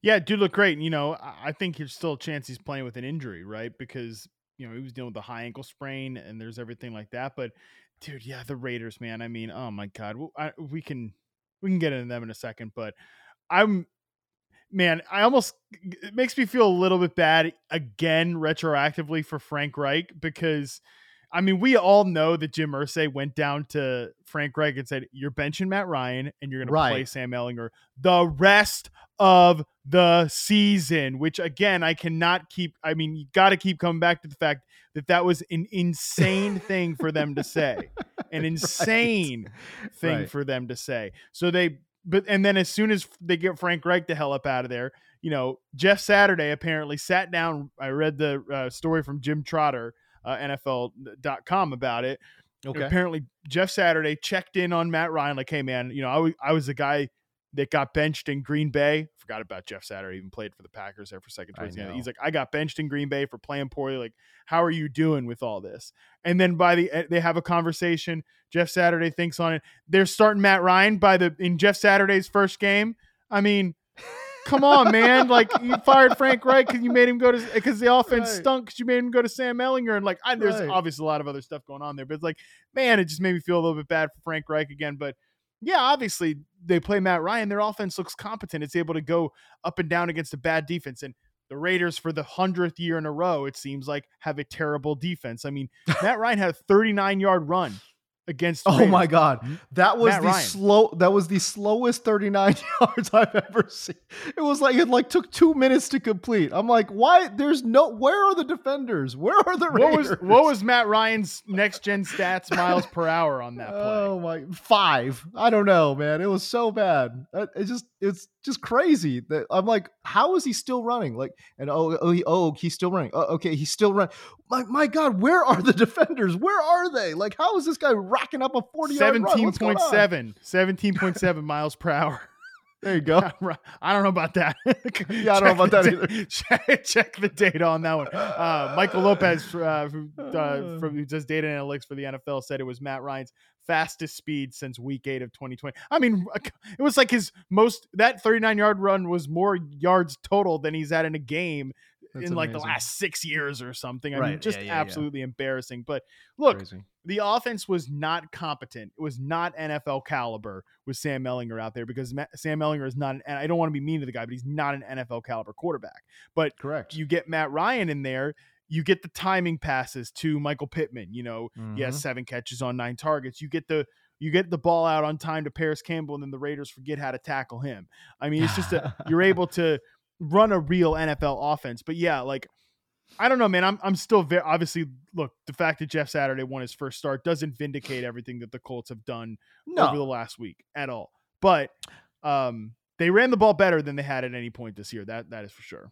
Yeah, dude look great. And, You know, I think there's still a chance he's playing with an injury, right? Because you know he was dealing with a high ankle sprain, and there's everything like that. But dude, yeah, the Raiders, man. I mean, oh my god, we can we can get into them in a second, but I'm man, I almost it makes me feel a little bit bad again retroactively for Frank Reich because. I mean, we all know that Jim Irsay went down to Frank Reich and said, "You're benching Matt Ryan, and you're going to play Sam Ehlinger the rest of the season." Which, again, I cannot keep. I mean, you got to keep coming back to the fact that that was an insane thing for them to say, an insane thing Right. for them to say. So they, but and then as soon as they get Frank Reich the hell up out of there, you know, Jeff Saturday apparently sat down. I read the uh, story from Jim Trotter, uh, NFL.com about it. Okay. Apparently, Jeff Saturday checked in on Matt Ryan, like, "Hey, man, you know, I was I was the guy that got benched in Green Bay. Forgot about Jeff Saturday. Even played for the Packers there for a second. Towards the end. He's like, I got benched in Green Bay for playing poorly. Like, how are you doing with all this? And then by the they have a conversation. Jeff Saturday thinks on it. They're starting Matt Ryan by the in Jeff Saturday's first game. I mean, come on, man! Like you fired Frank Reich because you made him go to because the offense Right. stunk because you made him go to Sam Ehlinger and like I, there's Right. obviously a lot of other stuff going on there, but it's like man, it just made me feel a little bit bad for Frank Reich again. But yeah, obviously they play Matt Ryan. Their offense looks competent. It's able to go up and down against a bad defense. And the Raiders, for the hundredth year in a row, it seems like have a terrible defense. I mean, Matt Ryan had a 39 yard run against. the Oh my God, mm-hmm. that was Matt the Ryan. slow. That was the slowest 39 yards I've ever seen. It was like it like took two minutes to complete. I'm like, why? There's no. Where are the defenders? Where are the What Raiders? was what was Matt Ryan's next gen stats miles per hour on that play? Oh my, five. I don't know, man. It was so bad. It just it's just crazy that I'm like, how is he still running? Like, and oh, oh, he, oh he's still running. Oh, okay, he's still running. My, my God, where are the defenders? Where are they? Like, how is this guy racking up a 40 yard run? What's going on? 17.7, 17.7 miles per hour. There you go. I don't know about that. Yeah, I don't know about that either. Check, check the data on that one. Uh, Michael Lopez, uh, who, uh, from, who does data analytics for the NFL, said it was Matt Ryan's fastest speed since week eight of 2020. I mean, it was like his most, that 39 yard run was more yards total than he's had in a game That's in like the last six years or something. I Right, mean, just yeah, yeah, yeah. absolutely embarrassing. But look, Crazy. the offense was not competent. It was not NFL caliber with Sam Ehlinger out there because Ma- Sam Ehlinger is not, an, and I don't want to be mean to the guy, but he's not an NFL caliber quarterback. But correct, you get Matt Ryan in there. You get the timing passes to Michael Pittman. You know, he has Mhm. seven catches on nine targets. You get the you get the ball out on time to Parris Campbell, and then the Raiders forget how to tackle him. I mean, it's just a you're able to run a real NFL offense. But yeah, like I don't know, man. I'm I'm still very obviously look, the fact that Jeff Saturday won his first start doesn't vindicate everything that the Colts have done No. over the last week at all. But um they ran the ball better than they had at any point this year. That that is for sure.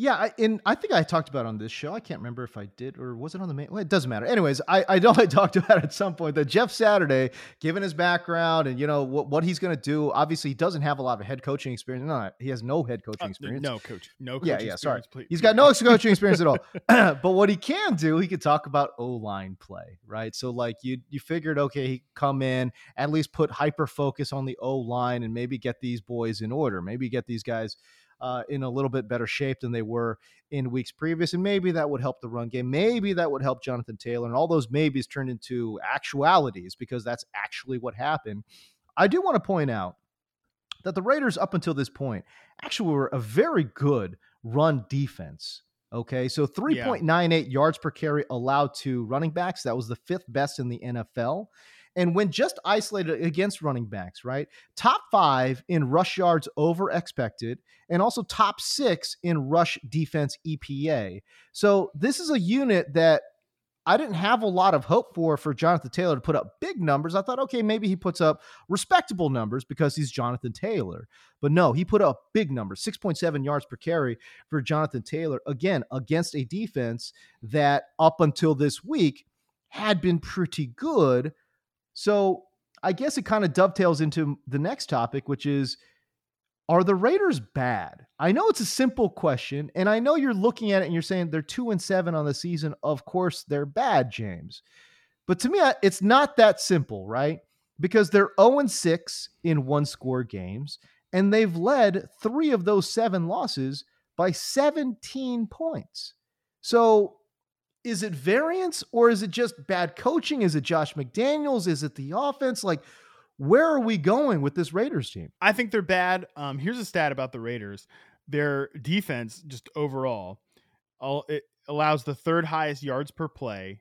Yeah, I, and I think I talked about it on this show. I can't remember if I did or was it on the main. Well, it doesn't matter. Anyways, I, I know I talked about it at some point that Jeff Saturday, given his background and you know what, what he's going to do, obviously he doesn't have a lot of head coaching experience. No, he has no head coaching Uh, experience. no coach, no yeah, yeah. Sorry, please- he's got no coaching experience at all. but what he can do, he could talk about O line play, right? So like you you figured, okay, he come in at least put hyper focus on the O line and maybe get these boys in order, maybe get these guys uh, in a little bit better shape than they were in weeks previous, and maybe that would help the run game. Maybe that would help Jonathan Taylor, and all those maybes turned into actualities because that's actually what happened. I do want to point out that the Raiders, up until this point, actually were a very good run defense. Okay, so 3.98 yards per carry allowed to running backs. That was the fifth best in the NFL. And when just isolated against running backs, right? Top five in rush yards over expected, and also top six in rush defense EPA. So this is a unit that I didn't have a lot of hope for for Jonathan Taylor to put up big numbers. I thought, okay, maybe he puts up respectable numbers because he's Jonathan Taylor. But no, he put up big numbers 6.7 yards per carry for Jonathan Taylor, again, against a defense that up until this week had been pretty good. So I guess it kind of dovetails into the next topic, which is are the Raiders bad? I know it's a simple question, and I know you're looking at it and you're saying they're two and seven on the season. Of course, they're bad, James. But to me, it's not that simple, right? Because they're 0 and 6 in one score games, and they've led three of those seven losses by 17 points. So is it variance or is it just bad coaching? Is it Josh McDaniels? Is it the offense? Like, where are we going with this Raiders team? I think they're bad. Um, here's a stat about the Raiders: their defense, just overall, all, it allows the third highest yards per play.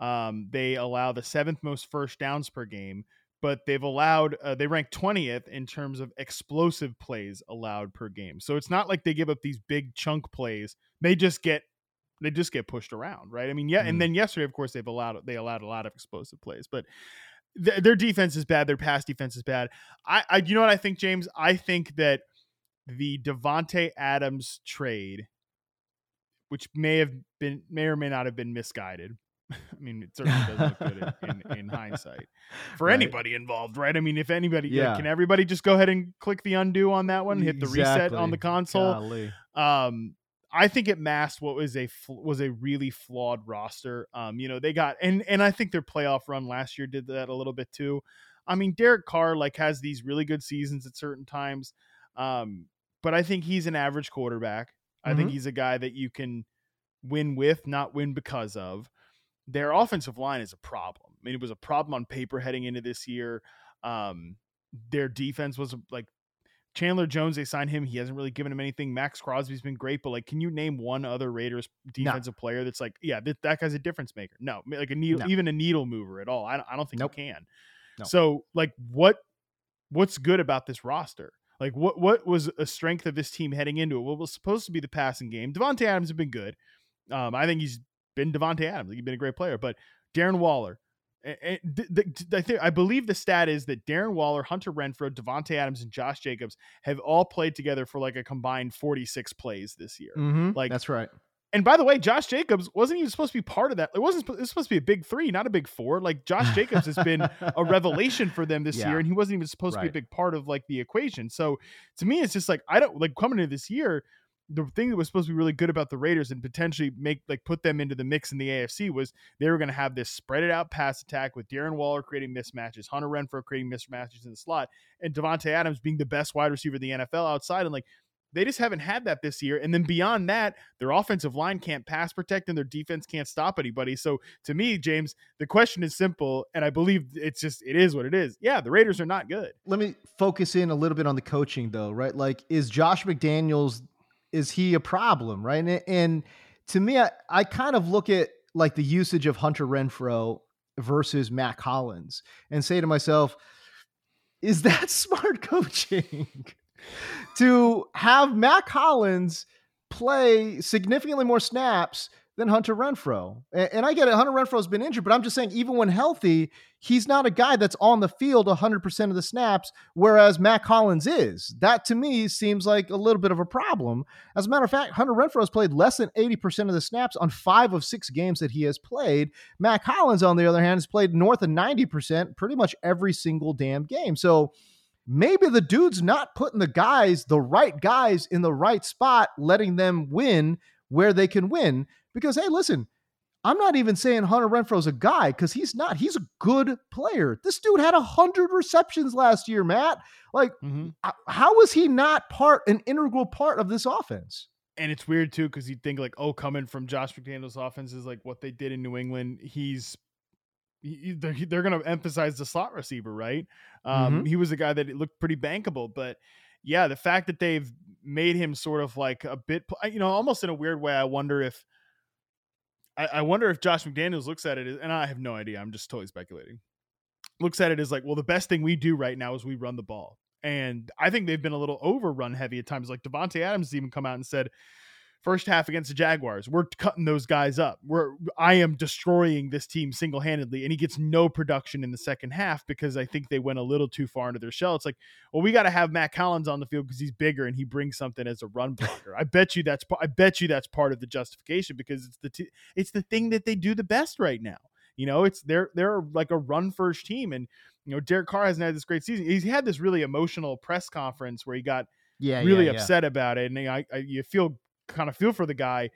Um, they allow the seventh most first downs per game, but they've allowed uh, they rank twentieth in terms of explosive plays allowed per game. So it's not like they give up these big chunk plays; they just get they just get pushed around, right? I mean, yeah, Mm. and then yesterday, of course, they've allowed they allowed a lot of explosive plays, but th- their defense is bad. Their pass defense is bad. I, I, you know what I think, James? I think that the Davante Adams trade, which may have been, may or may not have been misguided. I mean, it certainly doesn't look good in, in, in hindsight for Right. anybody involved, right? I mean, if anybody, yeah. Yeah. can everybody just go ahead and click the undo on that one, hit the reset on the console? Golly. um I think it masked what was a was a really flawed roster. Um, you know, they got and and I think their playoff run last year did that a little bit too. I mean, Derek Carr like has these really good seasons at certain times, um, but I think he's an average quarterback. I think Mhm. he's a guy that you can win with, not win because of. Their offensive line is a problem. I mean, it was a problem on paper heading into this year. Um, their defense was like Chandler Jones, they signed him. He hasn't really given him anything. Maxx Crosby's been great, but like, can you name one other Raiders defensive player that's like, yeah, that, that guy's a difference maker? No, like a needle, No. even a needle mover at all. I don't, I don't think Nope. you can. No. So, like, what what's good about this roster? Like, what what was a strength of this team heading into it? What was supposed to be the passing game? Davante Adams has been good. Um, I think he's been Davante Adams. He's been a great player, but Darren Waller, And th- th- I think I believe the stat is that Darren Waller, Hunter Renfrow, Davante Adams, and Josh Jacobs have all played together for like a combined 46 plays this year. Mhm, Like that's right. And by the way, Josh Jacobs wasn't even supposed to be part of that. It wasn't. It was supposed to be a big three, not a big four. Like Josh Jacobs has been a revelation for them this Yeah. year, and he wasn't even supposed to be a big part of like the equation. So to me, it's just like I don't like coming into this year. The thing that was supposed to be really good about the Raiders and potentially make like put them into the mix in the AFC was they were going to have this spread it out pass attack with Darren Waller creating mismatches, Hunter Renfrow creating mismatches in the slot, and Davante Adams being the best wide receiver in the NFL outside. And like they just haven't had that this year. And then beyond that, their offensive line can't pass protect and their defense can't stop anybody. So to me, James, the question is simple, and I believe it's just it is what it is. Yeah, the Raiders are not good. Let me focus in a little bit on the coaching though, right? Like, is Josh McDaniels is he a problem, right? And, and to me, I, I kind of look at like the usage of Hunter Renfrow versus Mack Hollins and say to myself, is that smart coaching to have Mack Hollins play significantly more snaps than Hunter Renfrow? And, and I get it, Hunter Renfrow's been injured, but I'm just saying, even when healthy, he's not a guy that's on the field 100% of the snaps, whereas Mack Hollins is. That to me seems like a little bit of a problem. As a matter of fact, Hunter Renfrow has played less than 80% of the snaps on five of six games that he has played. Mack Hollins, on the other hand, has played north of 90% pretty much every single damn game. So maybe the dude's not putting the guys, the right guys, in the right spot, letting them win where they can win. Because, hey, listen, I'm not even saying Hunter Renfrow's a guy because he's not. He's a good player. This dude had 100 receptions last year, Matt. Like, h- how is he not part, an integral part of this offense? And it's weird too because you think like, oh, coming from Josh McDaniels' offense is like what they did in New England. He's they're, they're going to emphasize the slot receiver, right? Um, Mhm. He was a guy that looked pretty bankable, but yeah, the fact that they've made him sort of like a bit, you know, almost in a weird way. I wonder if I, I wonder if Josh McDaniels looks at it, and I have no idea. I'm just totally speculating. Looks at it as like, well, the best thing we do right now is we run the ball, and I think they've been a little overrun heavy at times. Like Davante Adams even come out and said, first half against the Jaguars, we're cutting those guys up. We're I am destroying this team single handedly, and he gets no production in the second half because I think they went a little too far into their shell. It's like, well, we got to have Mack Hollins on the field because he's bigger and he brings something as a run blocker. I bet you that's I bet you that's part of the justification because it's the t- it's the thing that they do the best right now. You know, it's they're they're like a run first team, and you know Derek Carr hasn't had this great season. He's had this really emotional press conference where he got Yeah, really yeah, yeah. upset about it, and I, I you feel kind of feel for the guy.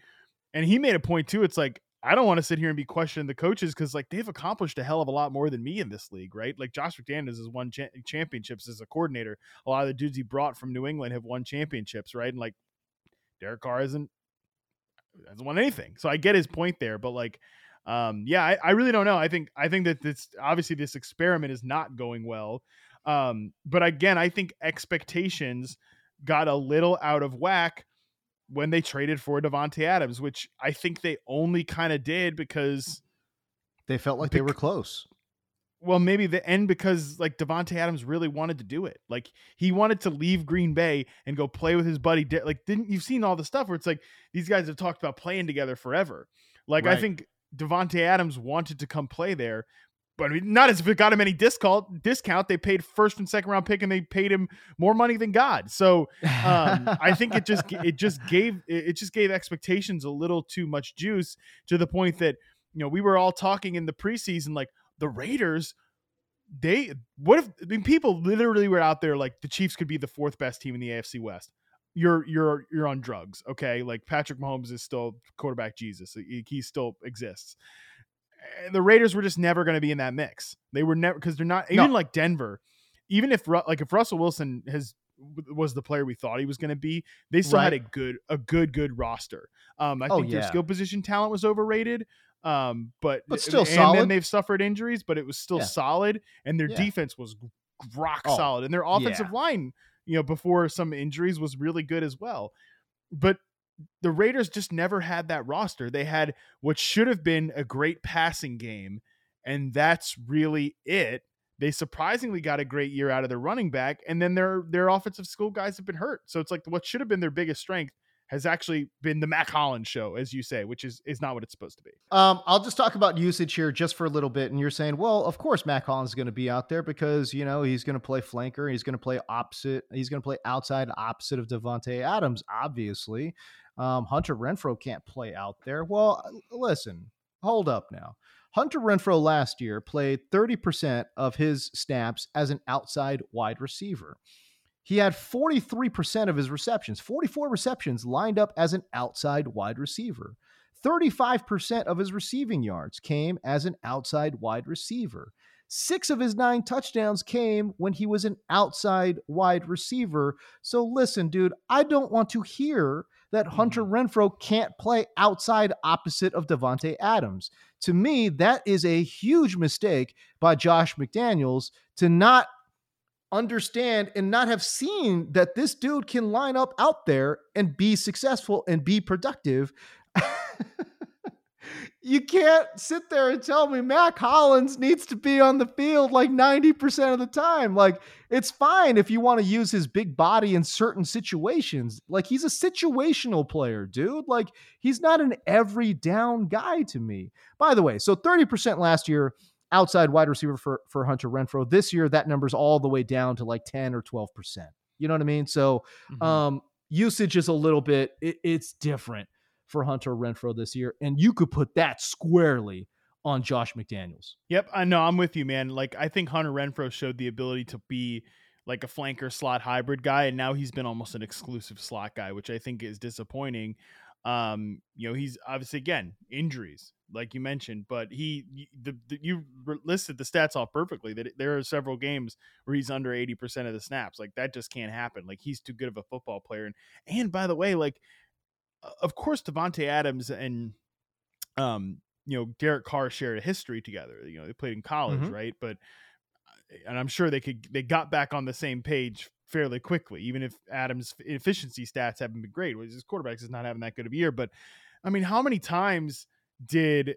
And he made a point too. It's like I don't want to sit here and be questioning the coaches because like they've accomplished a hell of a lot more than me in this league, right? Like Josh McDaniels has won cha- championships as a coordinator. A lot of the dudes he brought from New England have won championships, right? And like Derek Carr isn't hasn't won anything. So I get his point there, but like, um, yeah, I, I really don't know. I think I think that this obviously this experiment is not going well. Um, but again, I think expectations got a little out of whack when they traded for Davante Adams, which I think they only kind of did because They felt like they were close. well, maybe the end because like Davante Adams really wanted to do it. Like he wanted to leave Green Bay and go play with his buddy. De- like, didn't you've seen all the stuff where it's like these guys have talked about playing together forever. Like I think Devonte Adams wanted to come play there, but I mean, not as if it got him any discount. Discount. They paid first and second round pick, and they paid him more money than God. So um, I think it just it just gave it just gave expectations a little too much juice to the point that you know we were all talking in the preseason like the Raiders. They what if I mean people literally were out there like the Chiefs could be the fourth best team in the AFC West. You're you're you're on drugs, okay? Like Patrick Mahomes is still quarterback Jesus. He, he still exists. And the Raiders were just never going to be in that mix. They were never because they're not even No. like Denver. Even if like if Russell Wilson has was the player we thought he was going to be, they still had a good a good good roster. Um, I Oh, think their skill position talent was overrated. Um, but But still and solid. then they've suffered injuries, but it was still Yeah. solid, and their Yeah. defense was rock Oh, solid, and their offensive yeah. line, you know, before some injuries was really good as well. But the Raiders just never had that roster. They had what should have been a great passing game, and that's really it. They surprisingly got a great year out of their running back, and then their their offensive school guys have been hurt. So it's like what should have been their biggest strength has actually been the Mack Hollins show, as you say, which is is not what it's supposed to be. Um, I'll just talk about usage here just for a little bit. And you're saying, well, of course, Mack Hollins is going to be out there because, you know, he's going to play flanker. He's going to play opposite. He's going to play outside opposite of Davante Adams, obviously. Um, Hunter Renfrow can't play out there. Well, listen, hold up now. Hunter Renfrow last year played 30% of his snaps as an outside wide receiver. He had 43% of his receptions, 44 receptions lined up as an outside wide receiver. 35% of his receiving yards came as an outside wide receiver. Six of his nine touchdowns came when he was an outside wide receiver. So listen, dude, I don't want to hear that Hunter mm. Renfrow can't play outside opposite of Davante Adams. To me, that is a huge mistake by Josh McDaniels to not understand and not have seen that this dude can line up out there and be successful and be productive. You can't sit there and tell me Mack Hollins needs to be on the field like 90% of the time. Like, it's fine if you want to use his big body in certain situations. Like, he's a situational player, dude. Like, he's not an every down guy to me. By the way, so 30% last year outside wide receiver for, for Hunter Renfrow. This year, that number's all the way down to like 10 or 12%. You know what I mean? So, Mm-hmm. um, usage is a little bit, it, it's different for Hunter Renfrow this year. And you could put that squarely on Josh McDaniels. Yep, I know. I'm with you, man. Like I think Hunter Renfrow showed the ability to be like a flanker slot hybrid guy, and now he's been almost an exclusive slot guy, which I think is disappointing. Um, you know, he's obviously again injuries, like you mentioned, but he the, the you listed the stats off perfectly. That there are several games where he's under eighty percent of the snaps. Like that just can't happen. Like he's too good of a football player. And and by the way, like of course Davante Adams and um you know Derek Carr shared a history together. You know they played in college, Mhm. right? But and I'm sure they could they got back on the same page fairly quickly, even if Adams' efficiency stats haven't been great. His quarterbacks is not having that good of a year, but I mean, how many times did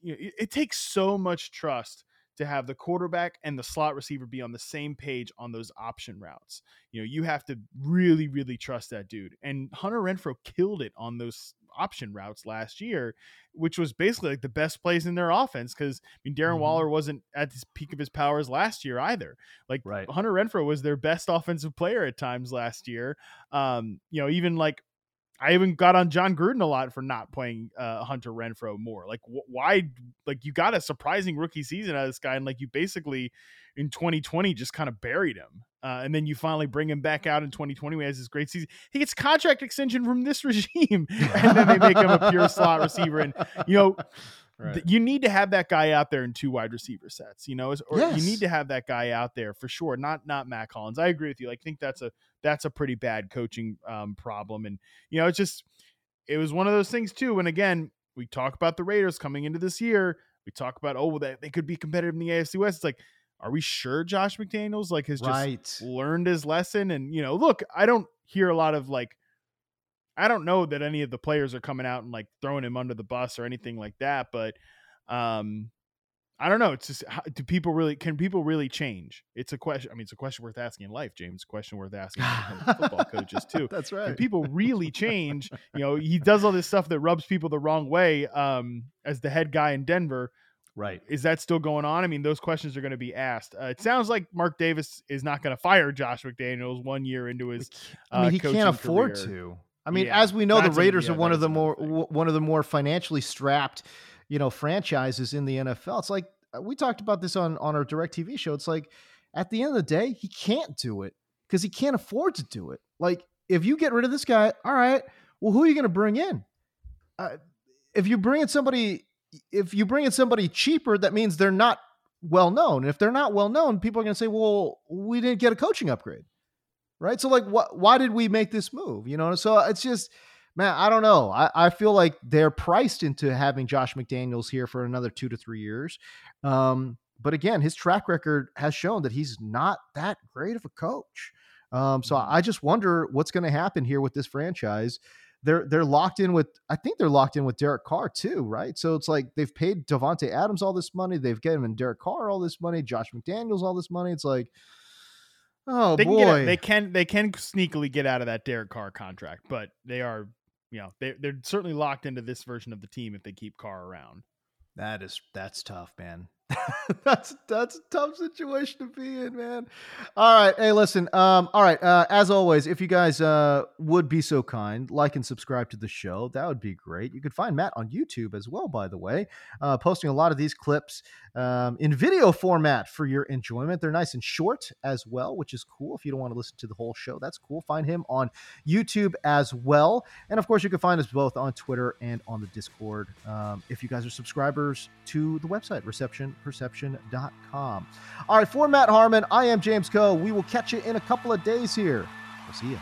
you know, it, it takes so much trust to have the quarterback and the slot receiver be on the same page on those option routes. You know, you have to really, really trust that dude. And Hunter Renfrow killed it on those option routes last year, which was basically like the best plays in their offense. Because I mean, Darren Mhm. Waller wasn't at his peak of his powers last year either. Like Right. Hunter Renfrow was their best offensive player at times last year. Um, you know, even like I even got on Jon Gruden a lot for not playing uh, Hunter Renfrow more. Like, wh- why? Like, you got a surprising rookie season out of this guy, and like you basically in 2020 just kind of buried him, uh, and then you finally bring him back out in 2020 when he has this great season. He gets contract extension from this regime, and then they make him a pure slot receiver. And you know, th- you need to have that guy out there in two wide receiver sets. You know, or Yes. you need to have that guy out there for sure. Not not Mack Hollins. I agree with you. Like, I think that's a that's a pretty bad coaching um, problem. And you know, it's just it was one of those things too. And again, we talk about the Raiders coming into this year. We talk about oh, well, they they could be competitive in the AFC West. It's like, are we sure Josh McDaniels like has just Right. learned his lesson? And you know, look, I don't hear a lot of like. I don't know that any of the players are coming out and like throwing him under the bus or anything like that, but um I don't know. It's just how, do people really can people really change? It's a question. I mean, it's a question worth asking in life, James. It's a question worth asking when it comes to football coaches too. That's right. Can people really change? You know, he does all this stuff that rubs people the wrong way. Um, as the head guy in Denver, Right. is that still going on? I mean, those questions are going to be asked. Uh, it sounds like Mark Davis is not going to fire Josh McDaniels one year into his. I mean, uh, he can't afford career. to. I mean, Yeah, as we know, the that's a- Raiders yeah, are one of the more w- one of the more financially strapped, you know, franchises in the NFL. It's like uh, we talked about this on on our Direct TV show. It's like at the end of the day, he can't do it because he can't afford to do it. Like if you get rid of this guy, all right, well, who are you going to bring in? Uh, if you bring in somebody, if you bring in somebody cheaper, that means they're not well known. And if they're not well known, people are going to say, "Well, we didn't get a coaching upgrade." Right? So like, what? Why did we make this move? You know, so it's just, man, I don't know. I, I feel like they're priced into having Josh McDaniels here for another two to three years. Um, but again, his track record has shown that he's not that great of a coach. Um, so I just wonder what's going to happen here with this franchise. They're they're locked in with I think they're locked in with Derek Carr too, right? So it's like they've paid Davante Adams all this money, they've given Derek Carr all this money, Josh McDaniels all this money. It's like, oh they boy, Can get, they can they can sneakily get out of that Derek Carr contract, but they are you know they they're certainly locked into this version of the team if they keep Carr around. That is that's tough, man. that's that's a tough situation to be in, man. All right, hey, listen. Um, all right. Uh, as always, if you guys uh would be so kind, like and subscribe to the show, that would be great. You could find Matt on YouTube as well, by the way, uh, posting a lot of these clips um, in video format for your enjoyment. They're nice and short as well, which is cool. If you don't want to listen to the whole show, that's cool. Find him on YouTube as well, and of course, you can find us both on Twitter and on the Discord. Um, if you guys are subscribers to the website, Reception perception.com. All right, for Matt Harmon, I am James Koh. We will catch you in a couple of days here. We'll see you.